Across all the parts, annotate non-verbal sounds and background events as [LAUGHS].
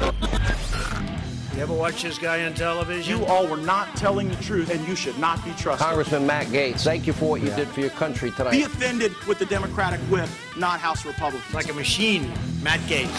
You ever watch this guy on television? You all were not telling the truth, and you should not be trusted. Congressman Matt Gaetz, thank you for what you did for your country tonight. Be offended with the Democratic whip, not House Republicans. like a machine, Matt Gaetz.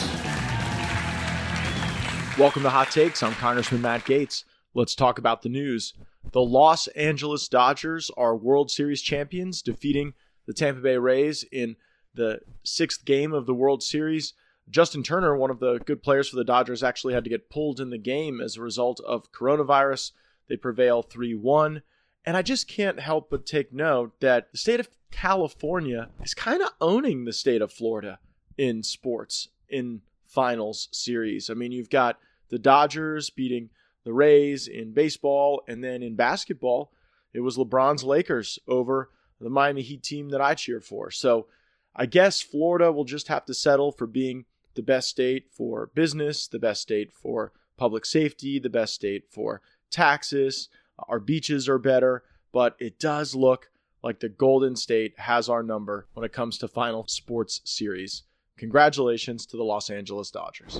Welcome to Hot Takes. I'm Congressman Matt Gaetz. Let's talk about the news. The Los Angeles Dodgers are World Series champions, defeating the Tampa Bay Rays in the sixth game of the World Series. Justin Turner, one of the good players for the Dodgers, actually had to get pulled in the game as a result of coronavirus. They prevail 3 1. And I just can't help but take note that the state of California is kind of owning the state of Florida in sports in finals series. I mean, you've got the Dodgers beating the Rays in baseball, and then in basketball, it was LeBron's Lakers over the Miami Heat team that I cheer for. So I guess Florida will just have to settle for being the best state for business, the best state for public safety, the best state for taxes. Our beaches are better, but it does look like the Golden State has our number when it comes to final sports series. Congratulations to the Los Angeles Dodgers.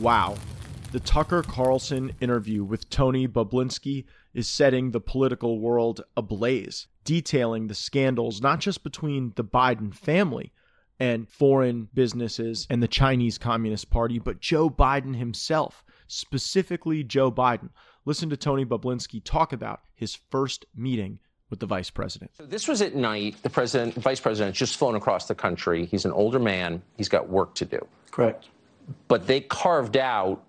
Wow. The Tucker Carlson interview with Tony Bobulinski is setting the political world ablaze, detailing the scandals not just between the Biden family and foreign businesses and the Chinese Communist Party, but Joe Biden himself, specifically Joe Biden. Listen to Tony Bobulinski talk about his first meeting with the vice president. So this was at night. The president, vice president, just flown across the country. He's an older man. He's got work to do. Correct. But they carved out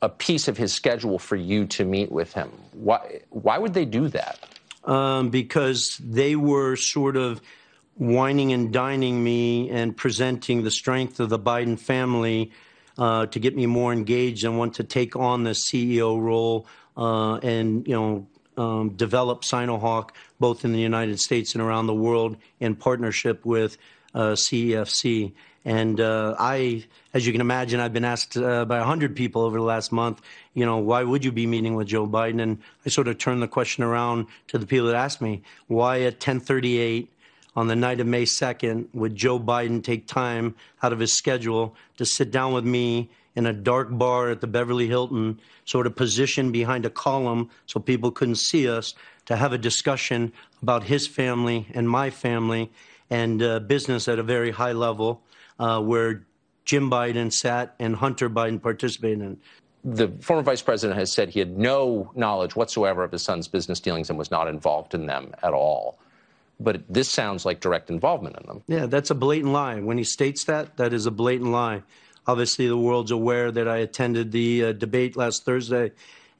a piece of his schedule for you to meet with him. Why? Why would they do that? Um, because they were sort of wining and dining me and presenting the strength of the Biden family uh, to get me more engaged and want to take on the CEO role uh, and you know um, develop Sinohawk both in the United States and around the world in partnership with uh, CEFC. And uh, I, as you can imagine, I've been asked uh, by 100 people over the last month, you know, why would you be meeting with Joe Biden? And I sort of turned the question around to the people that asked me, why at 1038 on the night of May 2nd would Joe Biden take time out of his schedule to sit down with me in a dark bar at the Beverly Hilton, sort of positioned behind a column so people couldn't see us, to have a discussion about his family and my family and uh, business at a very high level uh, where Jim Biden sat and Hunter Biden participated in. The former vice president has said he had no knowledge whatsoever of his son's business dealings and was not involved in them at all. But this sounds like direct involvement in them. Yeah, that's a blatant lie. When he states that, that is a blatant lie. Obviously, the world's aware that I attended the uh, debate last Thursday,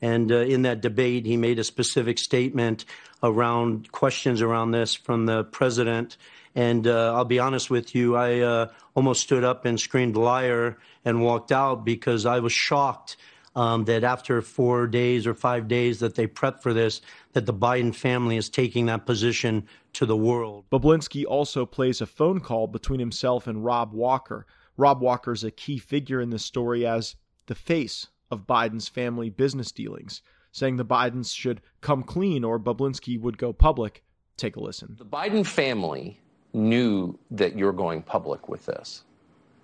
and uh, in that debate, he made a specific statement around questions around this from the president. And uh, I'll be honest with you, I uh, almost stood up and screamed liar and walked out because I was shocked um, that after four days or five days that they prepped for this, that the Biden family is taking that position to the world. Bobulinski also plays a phone call between himself and Rob Walker. Rob Walker is a key figure in this story as the face of Biden's family business dealings, saying the Bidens should come clean or Bobulinski would go public. Take a listen. The Biden family knew that you're going public with this.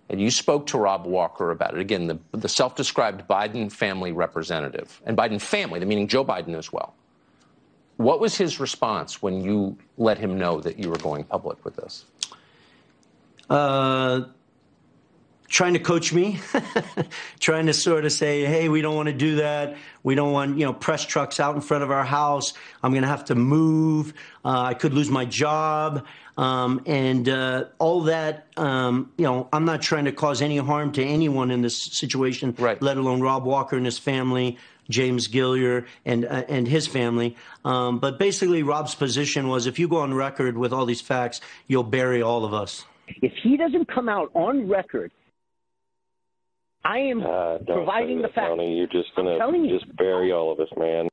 And you spoke to Rob Walker about it. Again, the, the self described Biden family representative, and Biden family, the meaning Joe Biden as well. What was his response when you let him know that you were going public with this? Uh, trying to coach me, [LAUGHS] trying to sort of say, hey, we don't want to do that. We don't want, you know, press trucks out in front of our house. I'm going to have to move. Uh, I could lose my job. Um, and uh, all that, um, you know, I'm not trying to cause any harm to anyone in this situation, right. let alone Rob Walker and his family, James Gilliar and uh, and his family. Um, but basically, Rob's position was, if you go on record with all these facts, you'll bury all of us. If he doesn't come out on record, I am uh, providing the facts. Tony, you're just going to just bury all of us, man.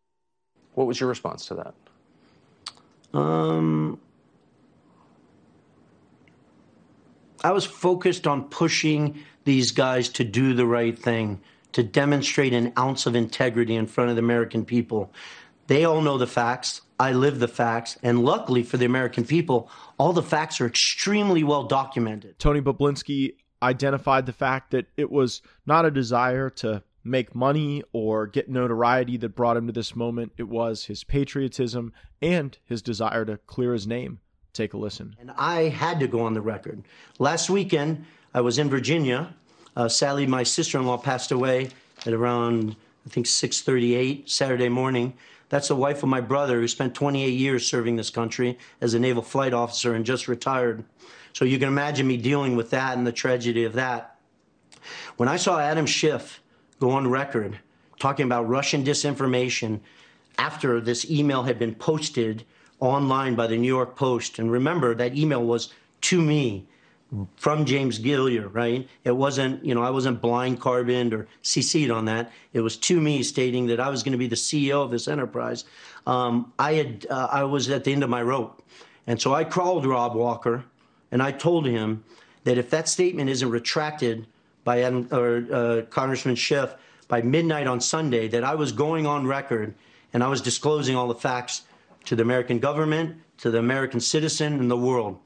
What was your response to that? Um, I was focused on pushing these guys to do the right thing, to demonstrate an ounce of integrity in front of the American people. They all know the facts. I live the facts. And luckily for the American people, all the facts are extremely well documented. Tony Bobulinski identified the fact that it was not a desire to make money or get notoriety that brought him to this moment. It was his patriotism and his desire to clear his name. Take a listen. And I had to go on the record. Last weekend, I was in Virginia. Uh, Sally, my sister-in-law, passed away at around, I think, 6:38 Saturday morning. That's the wife of my brother, who spent 28 years serving this country as a naval flight officer and just retired. So you can imagine me dealing with that and the tragedy of that. When I saw Adam Schiff go on record talking about Russian disinformation after this email had been posted online by the New York Post. And remember, that email was to me from James Gilliar, right? It wasn't, you know, I wasn't blind carboned or CC'd on that. It was to me stating that I was going to be the CEO of this enterprise. Um, I had, uh, I was at the end of my rope. And so I called Rob Walker and I told him that if that statement isn't retracted by Adam, or, uh, Congressman Schiff by midnight on Sunday, that I was going on record and I was disclosing all the facts to the American government, to the American citizen, and the world.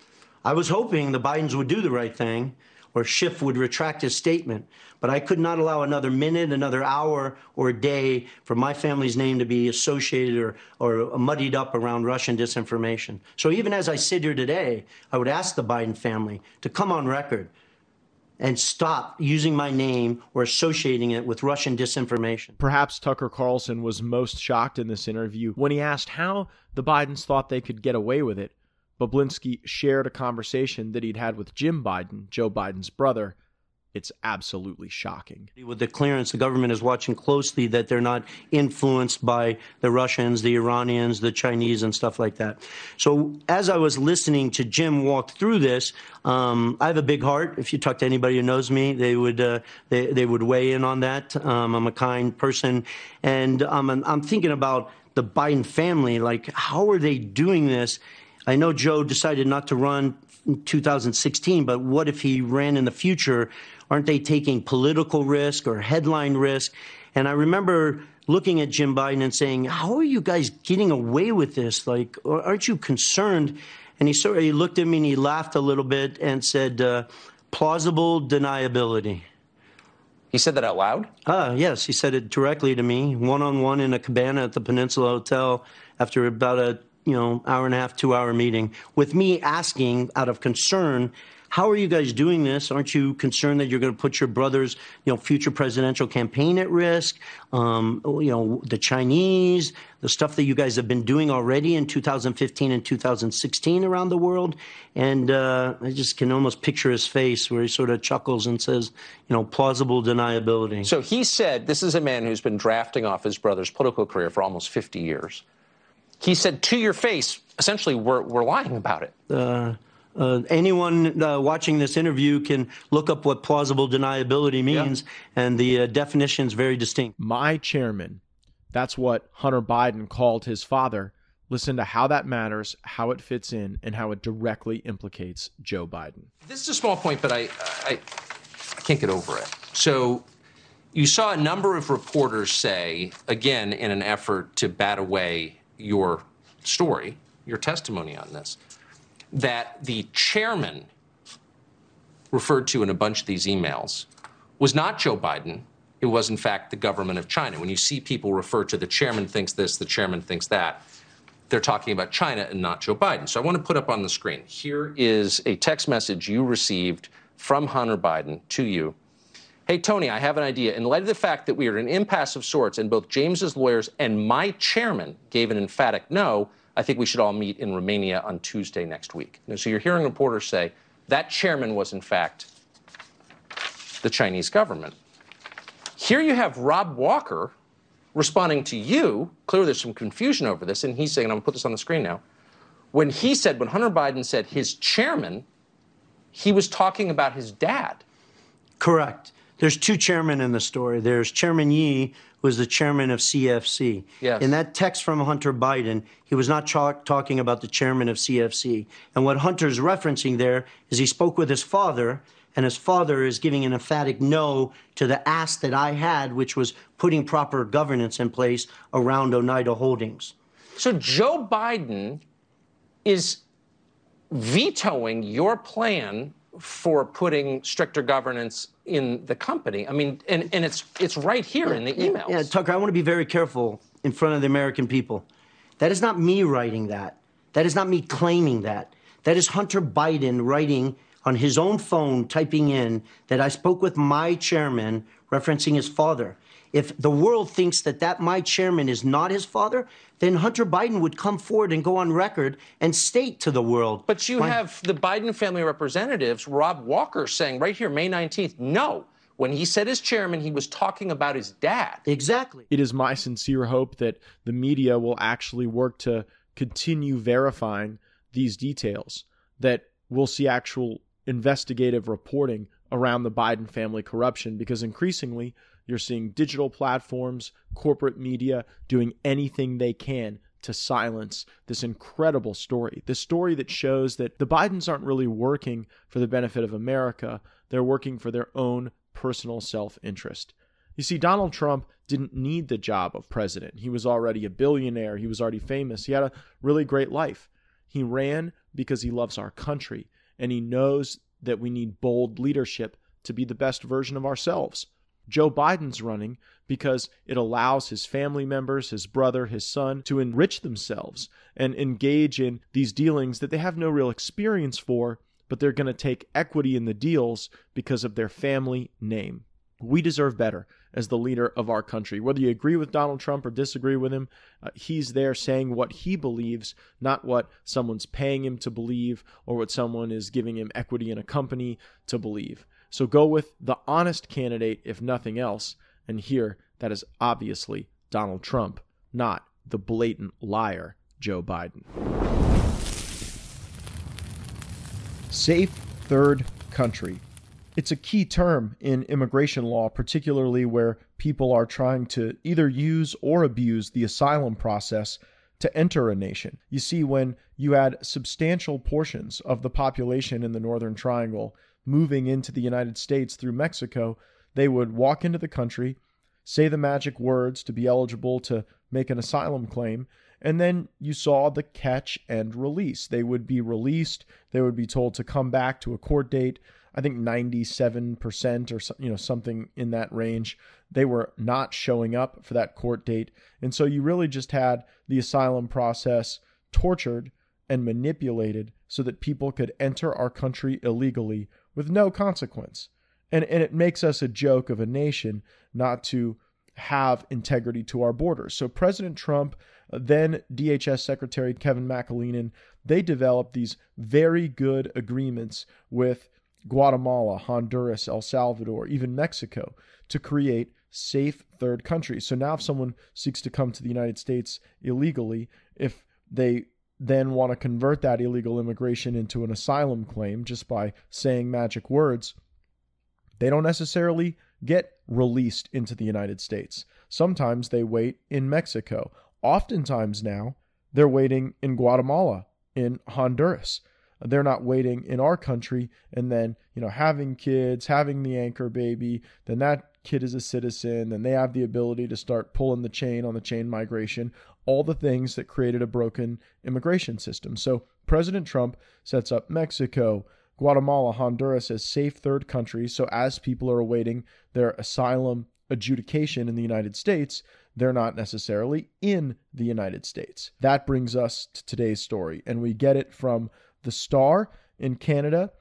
I was hoping the Bidens would do the right thing or Schiff would retract his statement, but I could not allow another minute, another hour, or day for my family's name to be associated or, or muddied up around Russian disinformation. So even as I sit here today, I would ask the Biden family to come on record and stop using my name or associating it with Russian disinformation. Perhaps Tucker Carlson was most shocked in this interview when he asked how the Bidens thought they could get away with it. Bobulinski shared a conversation that he'd had with Jim Biden, Joe Biden's brother, it's absolutely shocking. With the clearance, the government is watching closely that they're not influenced by the Russians, the Iranians, the Chinese, and stuff like that. So as I was listening to Jim walk through this, um, I have a big heart. If you talk to anybody who knows me, they would uh, they, they would weigh in on that. Um, I'm a kind person, and um, I'm thinking about the Biden family. Like, how are they doing this? I know Joe decided not to run in 2016, but what if he ran in the future? Aren't they taking political risk or headline risk? And I remember looking at Jim Biden and saying, How are you guys getting away with this? Like, aren't you concerned? And he sort of he looked at me and he laughed a little bit and said, uh, plausible deniability. He said that out loud? Ah, yes. He said it directly to me, one on one in a cabana at the Peninsula Hotel after about a you know hour and a half, two hour meeting, with me asking out of concern how are you guys doing this? Aren't you concerned that you're going to put your brother's, you know, future presidential campaign at risk? Um, you know, the Chinese, the stuff that you guys have been doing already in 2015 and 2016 around the world. And uh, I just can almost picture his face where he sort of chuckles and says, you know, plausible deniability. So he said, this is a man who's been drafting off his brother's political career for almost 50 years. He said to your face, essentially, we're, we're lying about it. Uh, uh, anyone uh, watching this interview can look up what plausible deniability means, yeah. and the uh, definition is very distinct. My chairman, that's what Hunter Biden called his father. Listen to how that matters, how it fits in, and how it directly implicates Joe Biden. This is a small point, but I, I, I can't get over it. So you saw a number of reporters say, again, in an effort to bat away your story, your testimony on this, that the chairman referred to in a bunch of these emails was not Joe Biden. It was, in fact, the government of China. When you see people refer to the chairman thinks this, the chairman thinks that, they're talking about China and not Joe Biden. So I want to put up on the screen. Here is a text message you received from Hunter Biden to you. Hey, Tony, I have an idea. In light of the fact that we are in an impasse of sorts and both James's lawyers and my chairman gave an emphatic no, I think we should all meet in Romania on Tuesday next week. And so you're hearing reporters say that chairman was, in fact, the Chinese government. Here you have Rob Walker responding to you. Clearly, there's some confusion over this, and he's saying, I'm going to put this on the screen now. When he said, when Hunter Biden said his chairman, he was talking about his dad. Correct. There's two chairmen in the story. There's Chairman Ye, was the chairman of CFC. Yes. In that text from Hunter Biden, he was not talking about the chairman of CFC. And what Hunter's referencing there is he spoke with his father, and his father is giving an emphatic no to the ask that I had, which was putting proper governance in place around Oneida Holdings. So Joe Biden is vetoing your plan for putting stricter governance in the company. I mean, and, and it's it's right here in the emails. Yeah, Tucker, I want to be very careful in front of the American people. That is not me writing that. That is not me claiming that. That is Hunter Biden writing on his own phone, typing in that I spoke with my chairman, referencing his father. If the world thinks that that my chairman is not his father, then Hunter Biden would come forward and go on record and state to the world. But you have the Biden family representatives, Rob Walker, saying right here, May 19th, no. When he said his chairman, he was talking about his dad. Exactly. It is my sincere hope that the media will actually work to continue verifying these details, that we'll see actual investigative reporting around the Biden family corruption, because increasingly you're seeing digital platforms, corporate media doing anything they can to silence this incredible story. The story that shows that the Bidens aren't really working for the benefit of America, they're working for their own personal self interest. You see, Donald Trump didn't need the job of president. He was already a billionaire, he was already famous, he had a really great life. He ran because he loves our country and he knows that we need bold leadership to be the best version of ourselves. Joe Biden's running because it allows his family members, his brother, his son to enrich themselves and engage in these dealings that they have no real experience for, but they're going to take equity in the deals because of their family name. We deserve better as the leader of our country. Whether you agree with Donald Trump or disagree with him, uh, he's there saying what he believes, not what someone's paying him to believe or what someone is giving him equity in a company to believe. So go with the honest candidate, if nothing else. And here, that is obviously Donald Trump, not the blatant liar, Joe Biden. Safe third country. It's a key term in immigration law, particularly where people are trying to either use or abuse the asylum process to enter a nation. You see, when you add substantial portions of the population in the Northern Triangle moving into the United States through Mexico, they would walk into the country, say the magic words to be eligible to make an asylum claim, and then you saw the catch and release. They would be released, they would be told to come back to a court date. I think 97% or you know something in that range. They were not showing up for that court date. And so you really just had the asylum process tortured and manipulated so that people could enter our country illegally with no consequence. And, and it makes us a joke of a nation not to have integrity to our borders. So President Trump, uh, then DHS Secretary Kevin McAleenan, they developed these very good agreements with Guatemala, Honduras, El Salvador, even Mexico to create safe third countries. So now if someone seeks to come to the United States illegally, if they then want to convert that illegal immigration into an asylum claim just by saying magic words, they don't necessarily get released into the United States. Sometimes they wait in Mexico. Oftentimes now, they're waiting in Guatemala, in Honduras. They're not waiting in our country and then, you know, having kids, having the anchor baby, then that kid is a citizen, then they have the ability to start pulling the chain on the chain migration all the things that created a broken immigration system. So President Trump sets up Mexico, Guatemala, Honduras as safe third countries. So as people are awaiting their asylum adjudication in the United States, they're not necessarily in the United States. That brings us to today's story, and we get it from the Star in Canada.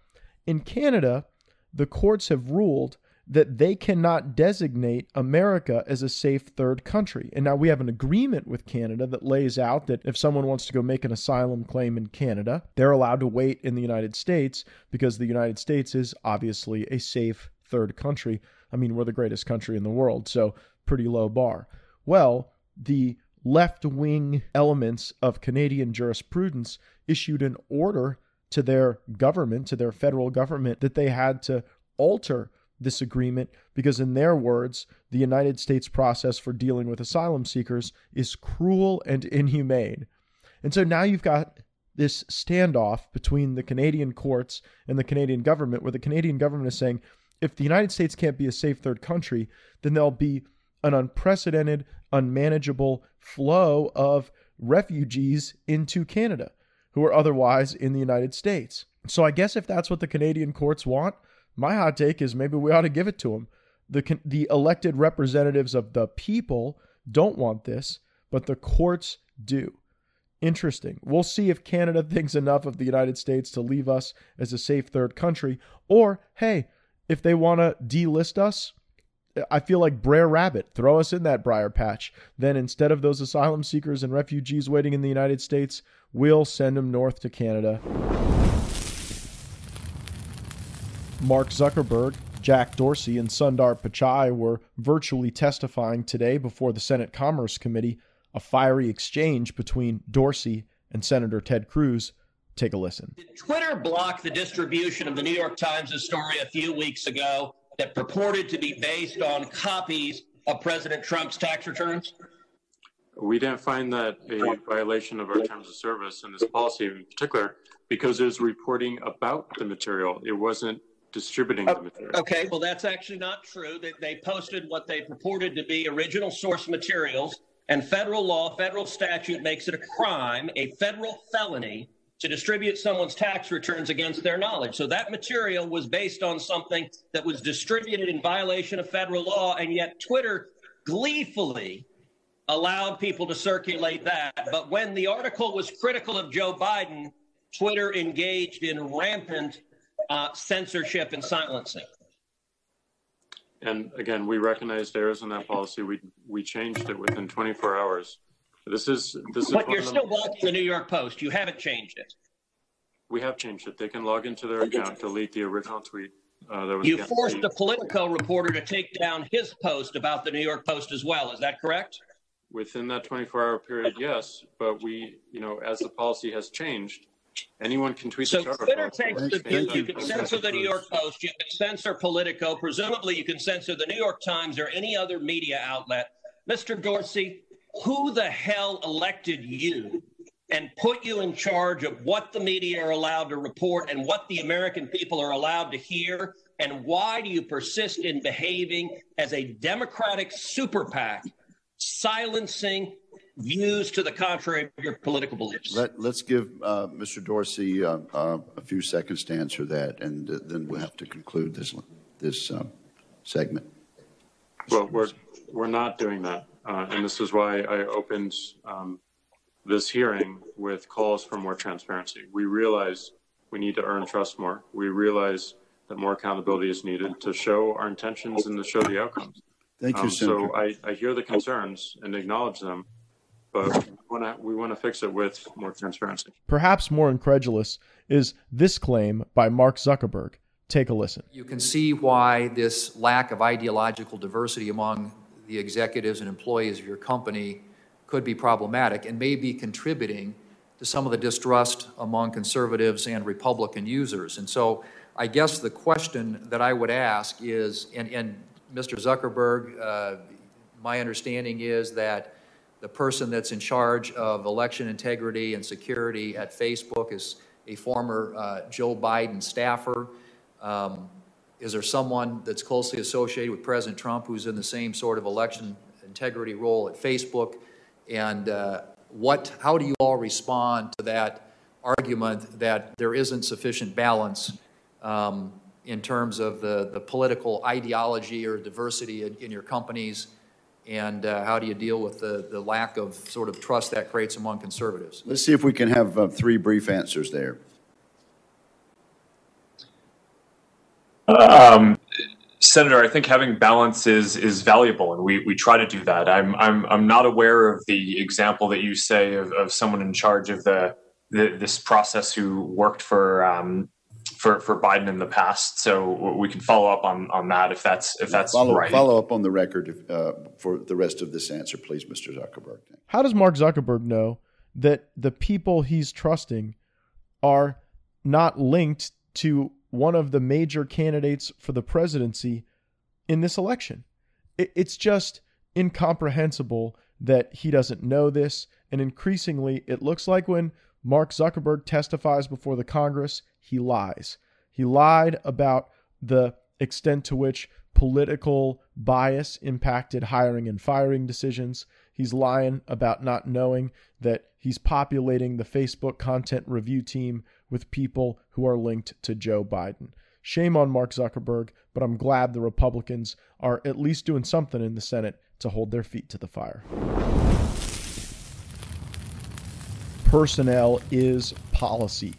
In Canada, the courts have ruled that they cannot designate America as a safe third country. And now we have an agreement with Canada that lays out that if someone wants to go make an asylum claim in Canada, they're allowed to wait in the United States because the United States is obviously a safe third country. I mean, we're the greatest country in the world, so pretty low bar. Well, the left wing elements of Canadian jurisprudence issued an order to their government, to their federal government, that they had to alter this agreement because, in their words, the United States process for dealing with asylum seekers is cruel and [LAUGHS] inhumane. And so now you've got this standoff between the Canadian courts and the Canadian government, where the Canadian government is saying if the United States can't be a safe third country, then there'll be an unprecedented, unmanageable flow of refugees into Canada who are otherwise in the United States. So I guess if that's what the Canadian courts want, my hot take is maybe we ought to give it to them. The the elected representatives of the people don't want this, but the courts do. Interesting. We'll see if Canada [LAUGHS] thinks enough of the United States to leave us as a safe third country, or hey, if they want to delist us, I feel like Brer Rabbit, throw us in that briar patch. Then instead of those asylum seekers and refugees waiting in the United States, we'll send them north to Canada. Mark Zuckerberg, Jack Dorsey, and Sundar Pichai were virtually testifying today before the Senate Commerce Committee, a fiery exchange between Dorsey and Senator Ted Cruz. Take a listen. Did Twitter block the distribution of the New York Times' story a few weeks ago that purported to be based on copies of President Trump's tax returns? We didn't find that a violation of our terms of service and this policy in particular because it was reporting about the material. It wasn't distributing oh, the material. Okay, well, that's actually not true. They, they posted what they purported to be original source materials, and federal law, federal statute makes it a crime, a federal felony to distribute someone's tax returns against their knowledge. So that material was based on something that was distributed in violation of federal law, and yet Twitter gleefully allowed people to circulate that. But when the article was critical of Joe Biden, Twitter engaged in rampant uh, censorship and silencing. And again, we recognized errors in that policy. We we changed it within 24 hours. This is this is. But you're still blocking the New York Post. You haven't changed it. We have changed it. They can log into their account, delete the original tweet. Uh, that was you forced the Politico reporter to take down his post about the New York Post as well. Is that correct? Within that 24-hour period, yes. But we, you know, as the policy has changed, anyone can tweet. So the Twitter takes the view you can censor the New York Post, you can censor Politico, presumably you can censor the New York Times or any other media outlet. Mr. Dorsey, who the hell elected you and put you in charge of what the media are allowed to report and what the American people are allowed to hear? And why do you persist in behaving as a Democratic super PAC, silencing views to the contrary of your political beliefs? Let, us give uh, Mr. Dorsey uh, uh, a few seconds to answer that, and uh, then we'll have to conclude this this um, segment. Well, we're we're not doing that. Uh, and this is why I opened um, this hearing with calls for more transparency. We realize we need to earn trust more. We realize that more accountability is needed to show our intentions and to show the outcomes. Thank you, um, Senator. So I, I, hear the concerns and acknowledge them, but we want to fix it with more transparency. Perhaps more incredulous is this claim by Mark Zuckerberg. Take a listen. You can see why this lack of ideological diversity among the executives and employees of your company could be problematic and may be contributing to some of the distrust among conservatives and Republican users. And so I guess the question that I would ask is, and, and Mr. Zuckerberg, uh, my understanding is that the person that's in charge of election integrity and security at Facebook is a former uh, Joe Biden staffer. Um, is there someone that's closely associated with President Trump who's in the same sort of election integrity role at Facebook? And uh, what, how do you all respond to that argument that there isn't sufficient balance um, in terms of the, the political ideology or diversity in, in your companies? And uh, how do you deal with the, the lack of sort of trust that creates among conservatives? Let's see if we can have uh, three brief answers there. Um, Senator, I think having balance is is valuable, and we, we try to do that. I'm I'm I'm not aware of the example that you say of, of someone in charge of the, the this process who worked for um, for for Biden in the past. So we can follow up on on that if that's if that's follow, right. Follow up on the record if, uh, for the rest of this answer, please, Mr. Zuckerberg. How does Mark Zuckerberg know that the people he's trusting are not linked to one of the major candidates for the presidency in this election. it's just incomprehensible that he doesn't know this. And increasingly, it looks like when Mark Zuckerberg testifies before the Congress, he lies. He lied about the extent to which political bias impacted hiring and firing decisions. He's lying about not knowing that he's populating the Facebook content review team with people who are linked to Joe Biden. Shame on Mark Zuckerberg, but I'm glad the Republicans are at least doing something in the Senate to hold their feet to the fire. Personnel is policy,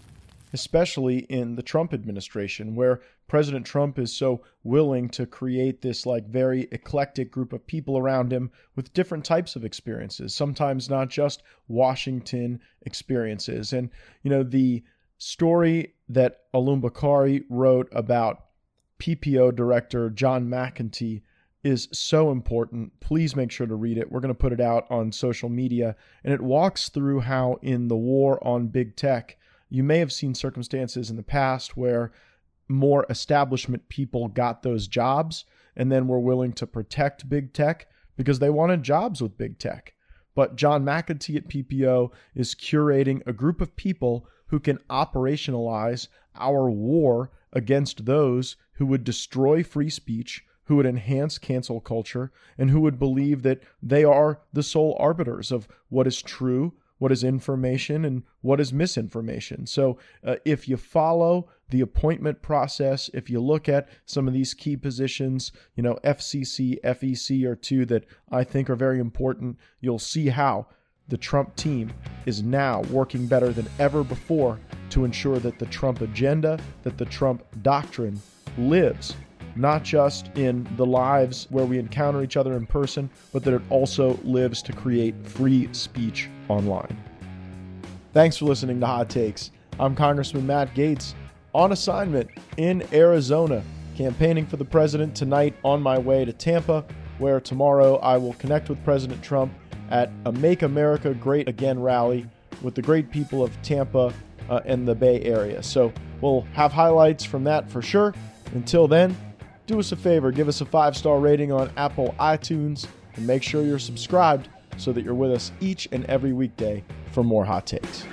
especially in the Trump administration, where President Trump is so willing to create this like very eclectic group of people around him with different types of experiences, sometimes not just Washington experiences. And, you know, the story that Allum Bokhari wrote about PPO director John McEntee is so important. Please make sure to read it. We're going to put it out on social media. And it walks through how, in the war on big tech, you may have seen circumstances in the past where more establishment people got those jobs and then were willing to protect big tech because they wanted jobs with big tech. But John McEntee at PPO is curating a group of people who can operationalize our war against those who would destroy free speech, who would enhance cancel culture, and who would believe that they are the sole arbiters of what is true, what is information, and what is misinformation. So uh, if you follow the appointment process, if you look at some of these key positions, you know, FCC, FEC are two that I think are very important, you'll see how the Trump team is now working better than ever before to ensure that the Trump agenda, that the Trump doctrine lives, not just in the lives where we encounter each other in person, but that it also lives to create free speech online. Thanks for listening to Hot Takes. I'm Congressman Matt Gaetz on assignment in Arizona, campaigning for the president tonight on my way to Tampa, where tomorrow I will connect with President Trump at a Make America Great Again rally with the great people of Tampa uh, and the Bay Area. So we'll have highlights from that for sure. Until then, do us a favor, give us a five star rating on Apple iTunes, and make sure you're subscribed so that you're with us each and every weekday for more hot takes.